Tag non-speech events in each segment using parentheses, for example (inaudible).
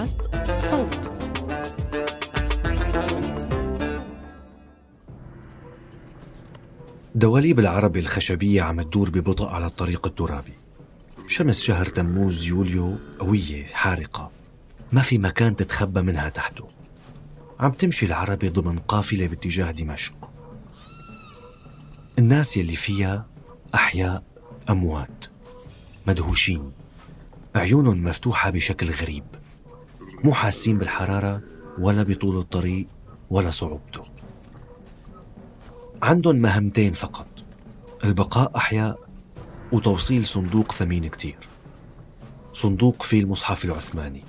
بودكاست صوت. دواليب العربي الخشبية عم تدور ببطء على الطريق الترابي. شمس شهر تموز يوليو قوية حارقة. ما في مكان تتخبى منها تحته. عم تمشي العربي ضمن قافلة باتجاه دمشق. الناس يلي فيها أحياء أموات. مدهوشين. عيونهم مفتوحة بشكل غريب. مو حاسين بالحرارة ولا بطول الطريق ولا صعوبته. عندهم مهمتين فقط البقاء أحياء وتوصيل صندوق ثمين كتير. صندوق فيه المصحف العثماني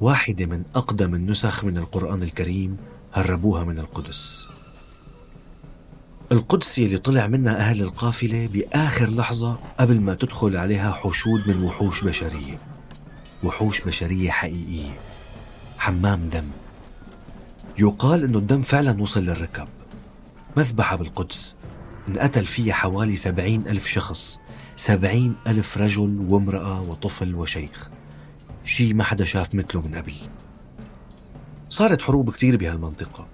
واحدة من أقدم النسخ من القرآن الكريم هربوها من القدس. القدس اللي طلع منها أهل القافلة بآخر لحظة قبل ما تدخل عليها حشود من وحوش بشرية. وحوش بشرية حقيقية. حمام دم. يقال أنه الدم فعلا وصل للركب. مذبحة بالقدس. انقتل فيها حوالي سبعين ألف شخص. سبعين ألف رجل وامرأة وطفل وشيخ. شي ما حدا شاف مثله من قبل. صارت حروب كتير بهالمنطقة.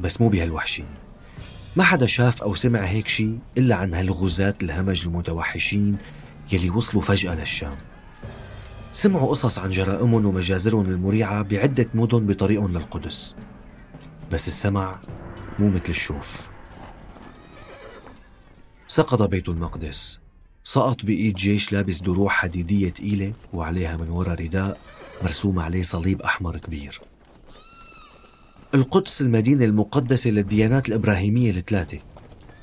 بس مو بهالوحشين. ما حدا شاف أو سمع هيك شي إلا عن هالغزاة الهمج المتوحشين يلي وصلوا فجأة للشام. سمعوا قصص عن جرائمهم ومجازرهم المريعة بعدة مدن بطريقهم للقدس. بس السمع مو مثل الشوف. سقط بيت المقدس. سقط بإيد جيش لابس دروع حديدية تقيلة وعليها من وراء رداء مرسوم عليه صليب أحمر كبير. القدس المدينة المقدسة للديانات الإبراهيمية الثلاثة.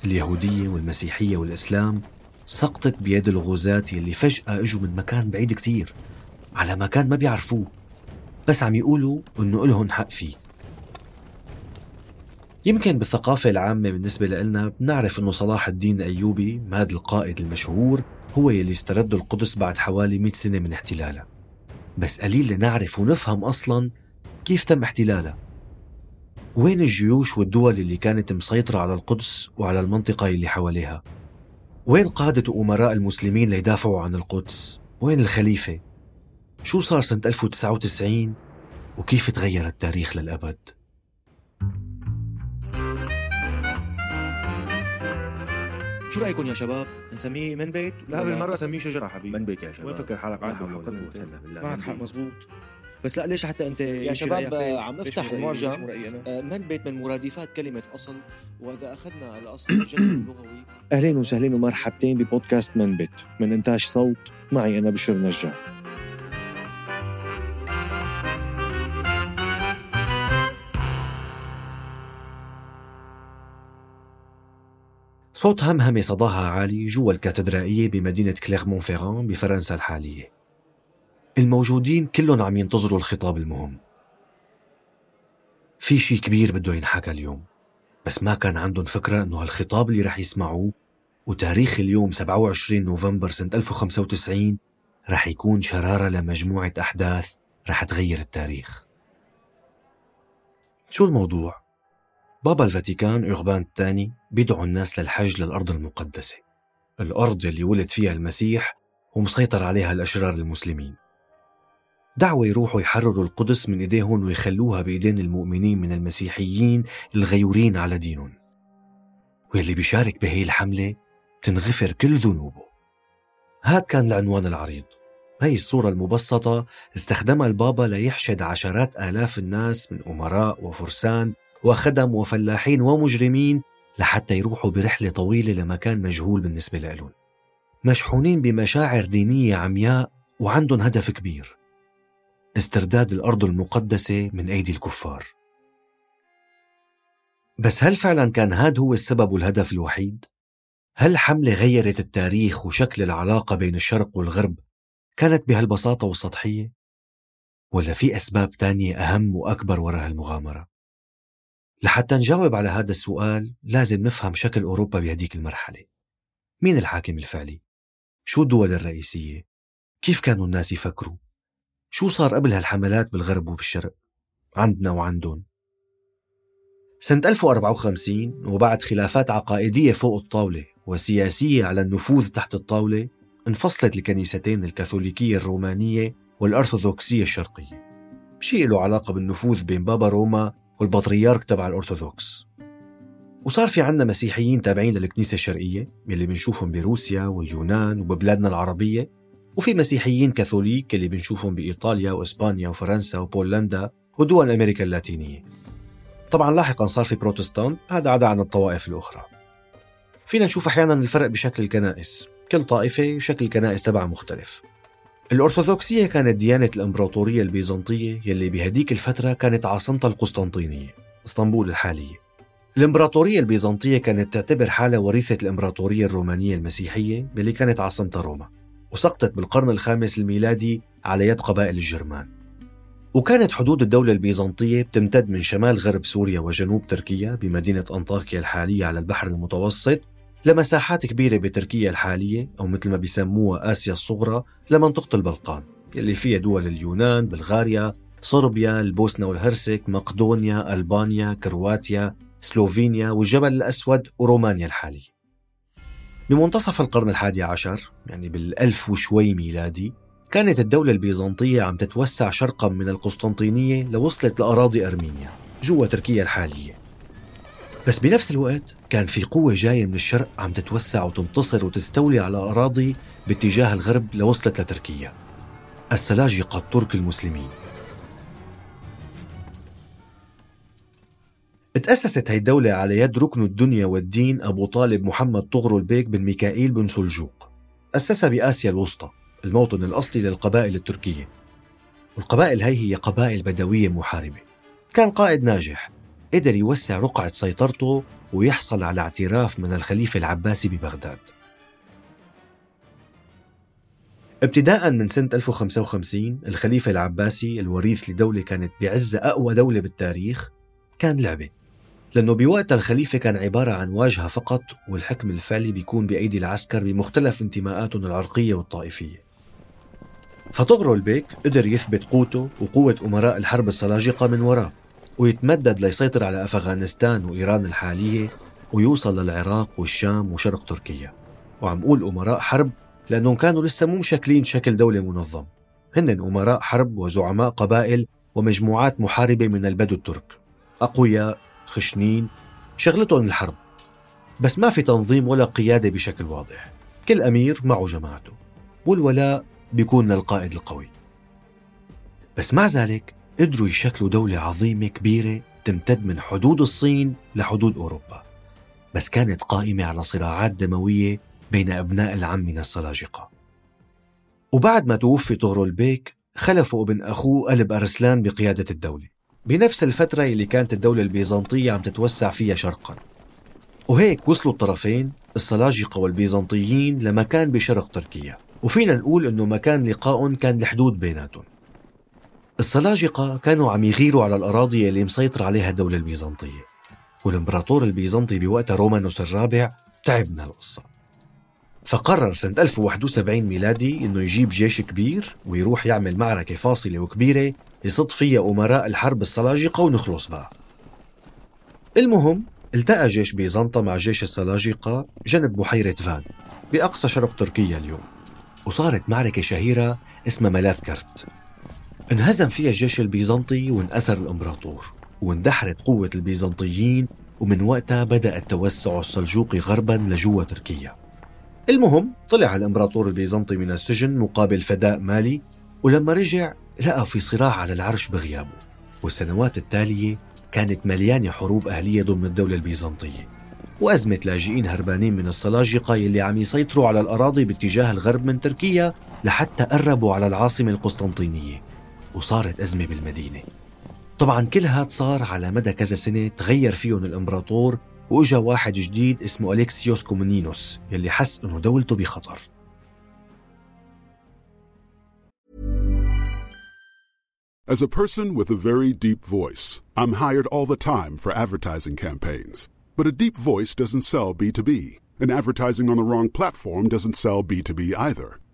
اليهودية والمسيحية والإسلام سقطت بيد الغزاة يلي فجأة إجوا من مكان بعيد كتير. على مكان ما بيعرفوه بس عم يقولوا إنه إلهم حق فيه. يمكن بالثقافة العامة بالنسبة لنا بنعرف إنه صلاح الدين الأيوبي هذا القائد المشهور هو يلي استرد القدس بعد حوالي 100 سنة من احتلالها بس قليل لنعرف ونفهم أصلا كيف تم احتلالها وين الجيوش والدول اللي كانت مسيطرة على القدس وعلى المنطقة اللي حواليها؟ وين قادة وأمراء المسلمين ليدافعوا عن القدس؟ وين الخليفة؟ شو صار سنة 1099 وكيف تغير التاريخ للأبد؟ شو رأيكم يا شباب؟ نسميه من بيت؟ لا ولا- بالمرة سميه شجرة حبيبي. من بيت يا شباب. وين فكر حالك؟ حول ولا بالله. معك حق مزبوط بس لا ليش حتى أنت يا شباب عم افتح؟ المعجم أنا؟ آه، من بيت من مرادفات كلمة أصل. وإذا أخذنا الأصل (coughs) الجذر اللغوي. أهلين وسهلين ومرحبتين ببودكاست من بيت. من إنتاج صوت معي أنا بشر نجار. صوت همهمة صداها عالي جوا الكاتدرائية بمدينة كليرمون فيران بفرنسا الحالية. الموجودين كلهم عم ينتظروا الخطاب المهم. في شي كبير بده ينحكى اليوم بس ما كان عندهم فكرة إنه هالخطاب اللي رح يسمعوه وتاريخ اليوم 27 نوفمبر سنة 1095 رح يكون شرارة لمجموعة أحداث رح تغير التاريخ. شو الموضوع؟ بابا الفاتيكان أوربان الثاني بيدعو الناس للحج للأرض المقدسة. الأرض اللي ولد فيها المسيح ومسيطر عليها الأشرار المسلمين. دعوة يروحوا يحرروا القدس من إيديهم ويخلوها بإيدين المؤمنين من المسيحيين الغيورين على دينهم. واللي بيشارك بهي الحملة تنغفر كل ذنوبه. هاد كان العنوان العريض. هي الصورة المبسطة استخدمها البابا ليحشد عشرات آلاف الناس من أمراء وفرسان وخدم وفلاحين ومجرمين لحتى يروحوا برحلة طويلة لمكان مجهول بالنسبة لهم مشحونين بمشاعر دينية عمياء وعندهم هدف كبير استرداد الأرض المقدسة من أيدي الكفار بس هل فعلا كان هاد هو السبب والهدف الوحيد؟ هل حملة غيرت التاريخ وشكل العلاقة بين الشرق والغرب كانت بهالبساطة والسطحية؟ ولا في أسباب تانية أهم وأكبر وراء هالمغامرة؟ لحتى نجاوب على هذا السؤال لازم نفهم شكل أوروبا بهديك المرحلة مين الحاكم الفعلي؟ شو الدول الرئيسية؟ كيف كانوا الناس يفكروا؟ شو صار قبل هالحملات بالغرب وبالشرق؟ عندنا وعندهم سنة 1054 وبعد خلافات عقائدية فوق الطاولة وسياسية على النفوذ تحت الطاولة انفصلت الكنيستين الكاثوليكية الرومانية والأرثوذكسية الشرقية شيء له علاقة بالنفوذ بين بابا روما والبطريرك تبع الأرثوذكس. وصار في عنا مسيحيين تابعين للكنيسة الشرقية يلي بنشوفهم بروسيا واليونان وببلادنا العربية وفي مسيحيين كاثوليك اللي بنشوفهم بإيطاليا وإسبانيا وفرنسا وبولندا ودول أمريكا اللاتينية. طبعا لاحقا صار في بروتستانت هذا عدا عن الطوائف الأخرى. فينا نشوف أحيانا الفرق بشكل الكنائس. كل طائفة شكل الكنائس تبعها مختلف. الأرثوذكسية كانت ديانة الإمبراطورية البيزنطية يلي بهديك الفترة كانت عاصمتها القسطنطينية إسطنبول الحالية. الإمبراطورية البيزنطية كانت تعتبر حالها وريثة الإمبراطورية الرومانية المسيحية اللي كانت عاصمتها روما وسقطت بالقرن الخامس الميلادي على يد قبائل الجرمان. وكانت حدود الدولة البيزنطية بتمتد من شمال غرب سوريا وجنوب تركيا بمدينة أنطاكيا الحالية على البحر المتوسط لمساحات كبيرة بتركيا الحالية أو مثل ما بيسموها آسيا الصغرى لمنطقة البلقان اللي فيها دول اليونان، بلغاريا، صربيا، البوسنة والهرسك، مقدونيا، ألبانيا، كرواتيا، سلوفينيا والجبل الأسود ورومانيا الحالية. بمنتصف القرن الحادي عشر يعني بالألف وشوي ميلادي كانت الدولة البيزنطية عم تتوسع شرقا من القسطنطينية لوصلت لأراضي أرمينيا جوا تركيا الحالية. بس بنفس الوقت كان في قوة جاية من الشرق عم تتوسع وتنتصر وتستولي على أراضي باتجاه الغرب لوصلت لتركيا. السلاجقة الترك المسلمين. تأسست هي الدولة على يد ركن الدنيا والدين أبو طالب محمد طغرل البيك بن ميكائيل بن سلجوق. أسسها بآسيا الوسطى الموطن الأصلي للقبائل التركية. والقبائل هي هي قبائل بدوية محاربة. كان قائد ناجح. قدر يوسع رقعة سيطرته ويحصل على اعتراف من الخليفة العباسي ببغداد. ابتداء من سنة 1055 الخليفة العباسي الوريث لدولة كانت بعز أقوى دولة بالتاريخ كان لعبة. لأنه بوقت الخليفة كان عبارة عن واجهة فقط والحكم الفعلي بيكون بأيدي العسكر بمختلف انتماءاتهم العرقية والطائفية. فطغرل البيك قدر يثبت قوته وقوة أمراء الحرب السلاجقة من وراه. ويتمدد ليسيطر على أفغانستان وإيران الحالية ويوصل للعراق والشام وشرق تركيا. وعم قول أمراء حرب لأنهم كانوا لسه مو مشكلين شكل دولة منظم. هن أمراء حرب وزعماء قبائل ومجموعات محاربة من البدو الترك. أقوياء خشنين شغلتهم الحرب. بس ما في تنظيم ولا قيادة بشكل واضح. كل أمير معه جماعته. والولاء بيكون للقائد القوي. بس مع ذلك قدروا يشكلوا دولة عظيمة كبيرة تمتد من حدود الصين لحدود أوروبا بس كانت قائمة على صراعات دموية بين أبناء العم من السلاجقة. وبعد ما توفي طغرل البيك خلفوا ابن أخوه قلب أرسلان بقيادة الدولة. بنفس الفترة اللي كانت الدولة البيزنطية عم تتوسع فيها شرقا. وهيك وصلوا الطرفين السلاجقة والبيزنطيين لمكان بشرق تركيا. وفينا نقول إنه مكان لقائهم كان الحدود بيناتهم. السلاجقة كانوا عم يغيروا على الأراضي اللي مسيطر عليها الدولة البيزنطية. والإمبراطور البيزنطي بوقتها رومانوس الرابع تعب من هالقصة فقرر سنة 1071 ميلادي إنه يجيب جيش كبير ويروح يعمل معركة فاصلة وكبيرة يصد فيها أمراء الحرب السلاجقة ونخلص بقى المهم التقى جيش بيزنطة مع جيش السلاجقة جنب بحيرة فان بأقصى شرق تركيا اليوم. وصارت معركة شهيرة اسمها ملاذكرت. انهزم فيها الجيش البيزنطي وانأسر الإمبراطور واندحرت قوة البيزنطيين ومن وقتها بدأ التوسع السلجوقي غربا لجوا تركيا. المهم طلع الإمبراطور البيزنطي من السجن مقابل فداء مالي ولما رجع لقى في صراع على العرش بغيابه. والسنوات التالية كانت مليانة حروب أهلية ضمن الدولة البيزنطية. وأزمة لاجئين هربانين من السلاجقة يلي عم يسيطروا على الأراضي باتجاه الغرب من تركيا لحتى قربوا على العاصمة القسطنطينية. وصارت أزمة بالمدينة طبعا كل هاد صار على مدى كذا سنة تغير فيهم الإمبراطور وإجا واحد جديد اسمه أليكسيوس كومونينوس يلي حس إنه دولته بخطر As a person with a very deep voice, I'm hired all the time for advertising campaigns. But a deep voice doesn't sell B2B, and advertising on the wrong platform doesn't sell B2B either.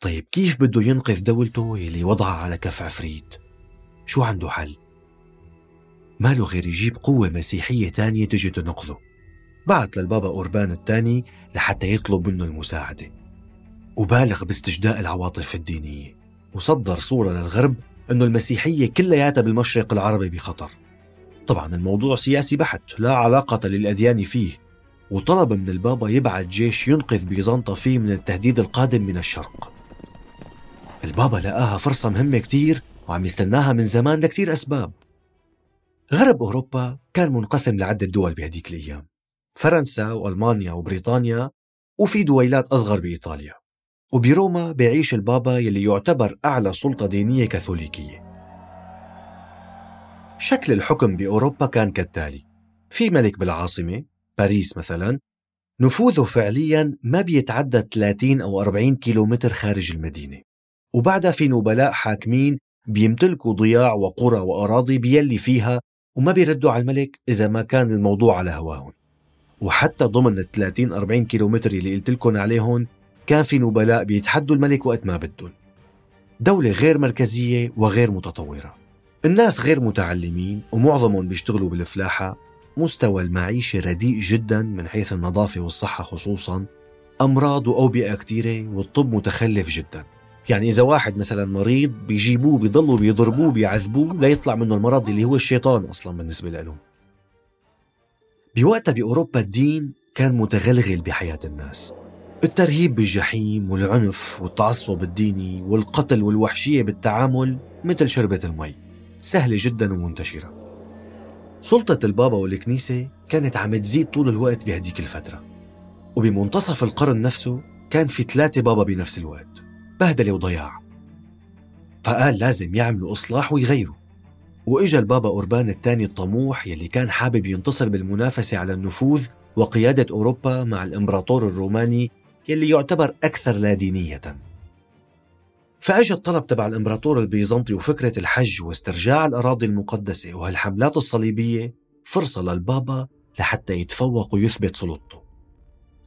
طيب كيف بده ينقذ دولته يلي وضعها على كف عفريت؟ شو عنده حل؟ ما له غير يجيب قوة مسيحية تانية تجي تنقذه. بعت للبابا أوربان الثاني لحتى يطلب منه المساعدة. وبالغ باستجداء العواطف الدينية. وصدر صورة للغرب أنه المسيحية كلياتها بالمشرق العربي بخطر. طبعا الموضوع سياسي بحت لا علاقة للأديان فيه. وطلب من البابا يبعث جيش ينقذ بيزنطة فيه من التهديد القادم من الشرق. البابا لقاها فرصة مهمة كتير وعم يستناها من زمان لكتير أسباب. غرب أوروبا كان منقسم لعدة دول بهديك الأيام. فرنسا وألمانيا وبريطانيا وفي دويلات أصغر بإيطاليا. وبروما بيعيش البابا يلي يعتبر أعلى سلطة دينية كاثوليكية. شكل الحكم بأوروبا كان كالتالي. في ملك بالعاصمة باريس مثلا نفوذه فعليا ما بيتعدى 30 أو 40 كيلومتر خارج المدينة. وبعدها في نبلاء حاكمين بيمتلكوا ضياع وقرى وأراضي بيلي فيها وما بيردوا على الملك إذا ما كان الموضوع على هواهم. وحتى ضمن ال 30 40 كيلومتر اللي قلت لكم عليهم كان في نبلاء بيتحدوا الملك وقت ما بدهم. دولة غير مركزية وغير متطورة. الناس غير متعلمين ومعظمهم بيشتغلوا بالفلاحة. مستوى المعيشة رديء جدا من حيث النظافة والصحة خصوصا. أمراض وأوبئة كثيرة والطب متخلف جدا. يعني إذا واحد مثلا مريض بيجيبوه بيضلوا بيضربوه بيعذبوه ليطلع منه المرض اللي هو الشيطان أصلا بالنسبة لهم بوقتها بأوروبا الدين كان متغلغل بحياة الناس. الترهيب بالجحيم والعنف والتعصب الديني والقتل والوحشية بالتعامل مثل شربة المي. سهلة جدا ومنتشرة. سلطة البابا والكنيسة كانت عم تزيد طول الوقت بهديك الفترة. وبمنتصف القرن نفسه كان في ثلاثة بابا بنفس الوقت. بهدلة وضياع فقال لازم يعملوا إصلاح ويغيروا. وإجا البابا أوربان الثاني الطموح يلي كان حابب ينتصر بالمنافسة على النفوذ وقيادة أوروبا مع الإمبراطور الروماني يلي يعتبر أكثر لا دينية. فأجا الطلب تبع الإمبراطور البيزنطي وفكرة الحج واسترجاع الأراضي المقدسة وهالحملات الصليبية فرصة للبابا لحتى يتفوق ويثبت سلطته.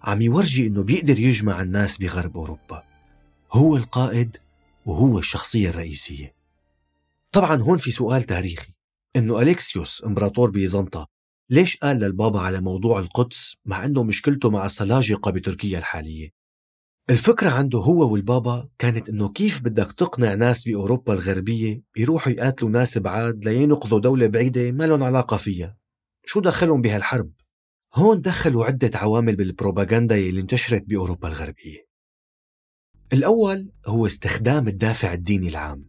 عم يورجي إنه بيقدر يجمع الناس بغرب أوروبا. هو القائد وهو الشخصية الرئيسية. طبعا هون في سؤال تاريخي. إنه أليكسيوس إمبراطور بيزنطة ليش قال للبابا على موضوع القدس مع أنه مشكلته مع السلاجقة بتركيا الحالية؟ الفكرة عنده هو والبابا كانت إنه كيف بدك تقنع ناس بأوروبا الغربية يروحوا يقاتلوا ناس بعاد لينقذوا دولة بعيدة ما لهم علاقة فيها. شو دخلهم بهالحرب؟ هون دخلوا عدة عوامل بالبروباغندا اللي انتشرت بأوروبا الغربية. الأول هو استخدام الدافع الديني العام.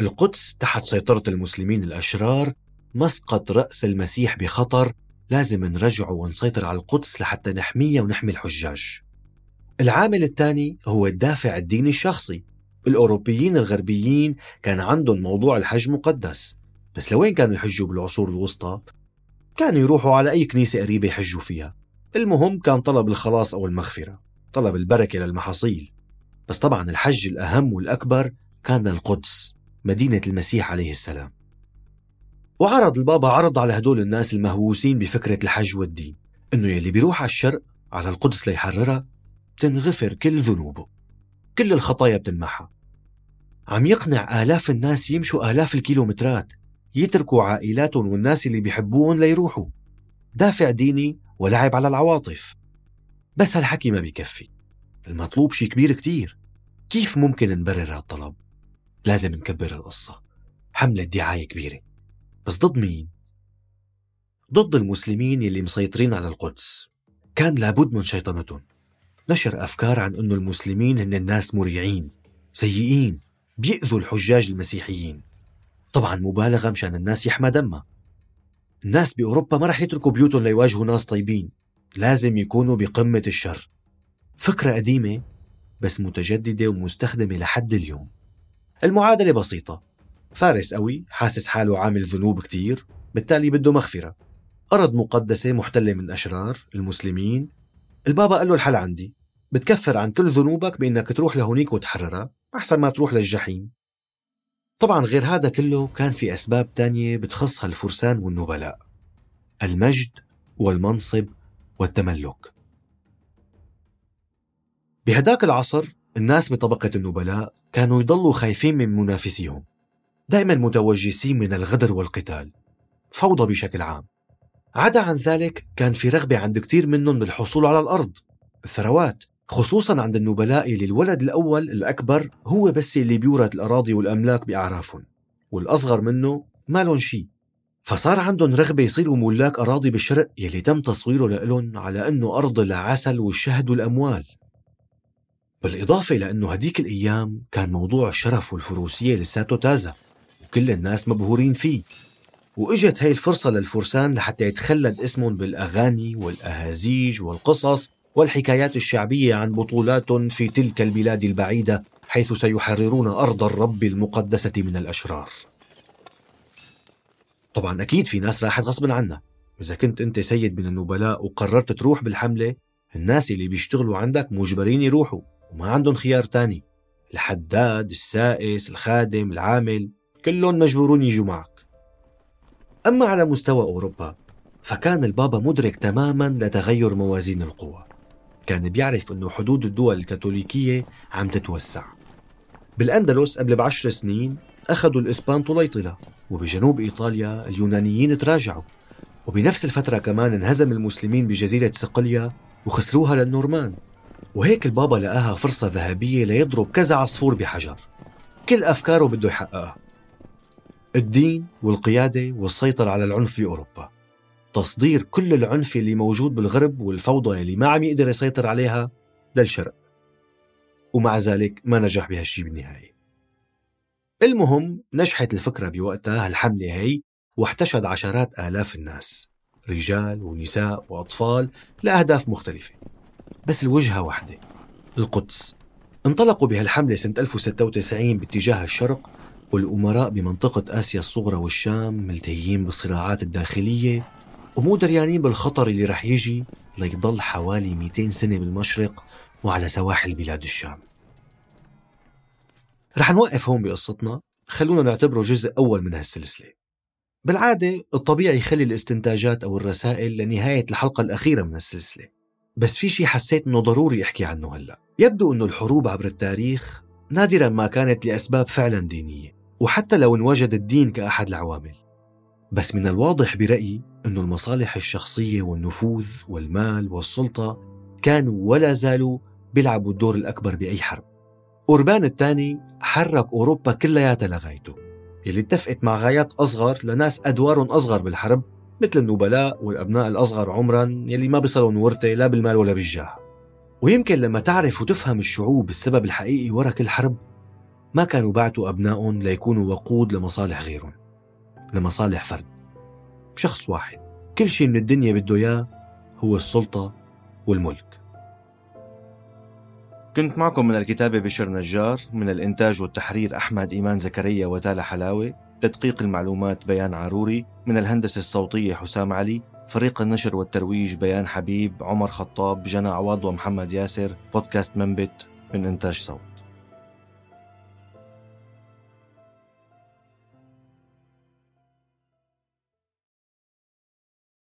القدس تحت سيطرة المسلمين الأشرار مسقط رأس المسيح بخطر لازم نرجعه ونسيطر على القدس لحتى نحميها ونحمي الحجاج. العامل الثاني هو الدافع الديني الشخصي. الأوروبيين الغربيين كان عندهم موضوع الحج مقدس بس لوين كانوا يحجوا بالعصور الوسطى؟ كانوا يروحوا على أي كنيسة قريبة يحجوا فيها. المهم كان طلب الخلاص أو المغفرة طلب البركة للمحاصيل. بس طبعا الحج الأهم والأكبر كان القدس مدينة المسيح عليه السلام. وعرض البابا عرض على هدول الناس المهووسين بفكرة الحج والدين إنه يلي بيروح على الشرق على القدس ليحررها بتنغفر كل ذنوبه كل الخطايا بتنمحى عم يقنع آلاف الناس يمشوا آلاف الكيلومترات يتركوا عائلاتهم والناس اللي بيحبوهم ليروحوا. دافع ديني ولعب على العواطف. بس هالحكي ما بيكفي. المطلوب شيء كبير كتير. كيف ممكن نبرر هالطلب؟ لازم نكبر القصة. حملة دعاية كبيرة. بس ضد مين؟ ضد المسلمين يلي مسيطرين على القدس. كان لابد من شيطنتهم. نشر أفكار عن أنه المسلمين هن الناس مريعين سيئين بيأذوا الحجاج المسيحيين. طبعا مبالغة مشان الناس يحمى دمها. الناس بأوروبا ما رح يتركوا بيوتهم ليواجهوا ناس طيبين. لازم يكونوا بقمة الشر. فكرة قديمة بس متجددة ومستخدمة لحد اليوم. المعادلة بسيطة. فارس قوي حاسس حاله عامل ذنوب كتير بالتالي بده مغفرة. أرض مقدسة محتلة من أشرار المسلمين. البابا قال له الحل عندي. بتكفر عن كل ذنوبك بأنك تروح لهونيك وتحررها أحسن ما تروح للجحيم. طبعا غير هذا كله كان في أسباب تانية بتخص هالفرسان والنبلاء. المجد والمنصب والتملك. بهداك العصر الناس بطبقة النبلاء كانوا يضلوا خايفين من منافسيهم دائما متوجسين من الغدر والقتال فوضى بشكل عام. عدا عن ذلك كان في رغبة عند كتير منهم بالحصول على الأرض. الثروات خصوصا عند النبلاء اللي الولد الأول الأكبر هو بس اللي بيورث الأراضي والأملاك بأعرافهم والأصغر منه ما لهم شيء فصار عندهم رغبة يصيروا ملاك أراضي بالشرق يلي تم تصويره لهم على أنه أرض العسل والشهد والأموال. بالإضافة إلى أنه هديك الأيام كان موضوع الشرف والفروسية لساته تازة وكل الناس مبهورين فيه. وإجت هاي الفرصة للفرسان لحتى يتخلد اسمهم بالأغاني والأهازيج والقصص والحكايات الشعبية عن بطولات في تلك البلاد البعيدة حيث سيحررون أرض الرب المقدسة من الأشرار. طبعا أكيد في ناس راحت غصبا عنها. إذا كنت أنت سيد من النبلاء وقررت تروح بالحملة الناس اللي بيشتغلوا عندك مجبرين يروحوا. وما عندهم خيار تاني. الحداد السائس الخادم العامل كلهم مجبورون يجوا معك. أما على مستوى أوروبا فكان البابا مدرك تماما لتغير موازين القوى. كان بيعرف أنه حدود الدول الكاثوليكية عم تتوسع. بالأندلس قبل بعشر سنين أخذوا الإسبان طليطلة وبجنوب إيطاليا اليونانيين تراجعوا. وبنفس الفترة كمان انهزم المسلمين بجزيرة صقلية وخسروها للنورمان. وهيك البابا لقاها فرصة ذهبية ليضرب كذا عصفور بحجر. كل أفكاره بده يحققها. الدين والقيادة والسيطرة على العنف بأوروبا تصدير كل العنف اللي موجود بالغرب والفوضى اللي ما عم يقدر يسيطر عليها للشرق. ومع ذلك ما نجح بهالشي بالنهاية. المهم نجحت الفكرة بوقتها هالحملة هي واحتشد عشرات آلاف الناس. رجال ونساء وأطفال لأهداف مختلفة. بس الوجهة واحدة. القدس. انطلقوا بهالحملة سنة 1096 باتجاه الشرق والأمراء بمنطقة آسيا الصغرى والشام ملتهيين بالصراعات الداخلية ومو دريانين بالخطر اللي رح يجي ليضل حوالي 200 سنة بالمشرق وعلى سواحل بلاد الشام. رح نوقف هون بقصتنا. خلونا نعتبره جزء أول من هالسلسلة. بالعادة الطبيعي يخلي الاستنتاجات أو الرسائل لنهاية الحلقة الأخيرة من السلسلة بس في شي حسيت إنه ضروري أحكي عنه هلأ. يبدو إنه الحروب عبر التاريخ نادرا ما كانت لأسباب فعلا دينية وحتى لو انوجد الدين كأحد العوامل. بس من الواضح برأيي أن المصالح الشخصية والنفوذ والمال والسلطة كانوا ولا زالوا بيلعبوا الدور الأكبر بأي حرب. أوربان الثاني حرك أوروبا كلياتها لغايته. يلي اتفقت مع غايات أصغر لناس أدوارهم أصغر بالحرب مثل النبلاء والأبناء الأصغر عمرا يلي ما بيصلوا ورثة لا بالمال ولا بالجاه. ويمكن لما تعرف وتفهم الشعوب السبب الحقيقي ورا كل حرب ما كانوا بعتوا أبنائهم ليكونوا وقود لمصالح غيرهم لمصالح فرد. شخص واحد كل شيء من الدنيا بده إياه هو السلطة والملك. كنت معكم من الكتابة بشر نجار من الإنتاج والتحرير أحمد إيمان زكريا وتالا حلاوة. تدقيق المعلومات بيان عروري من الهندسة الصوتية حسام علي فريق النشر والترويج بيان حبيب عمر خطاب جنى عوض ومحمد ياسر بودكاست منبت من إنتاج صوت.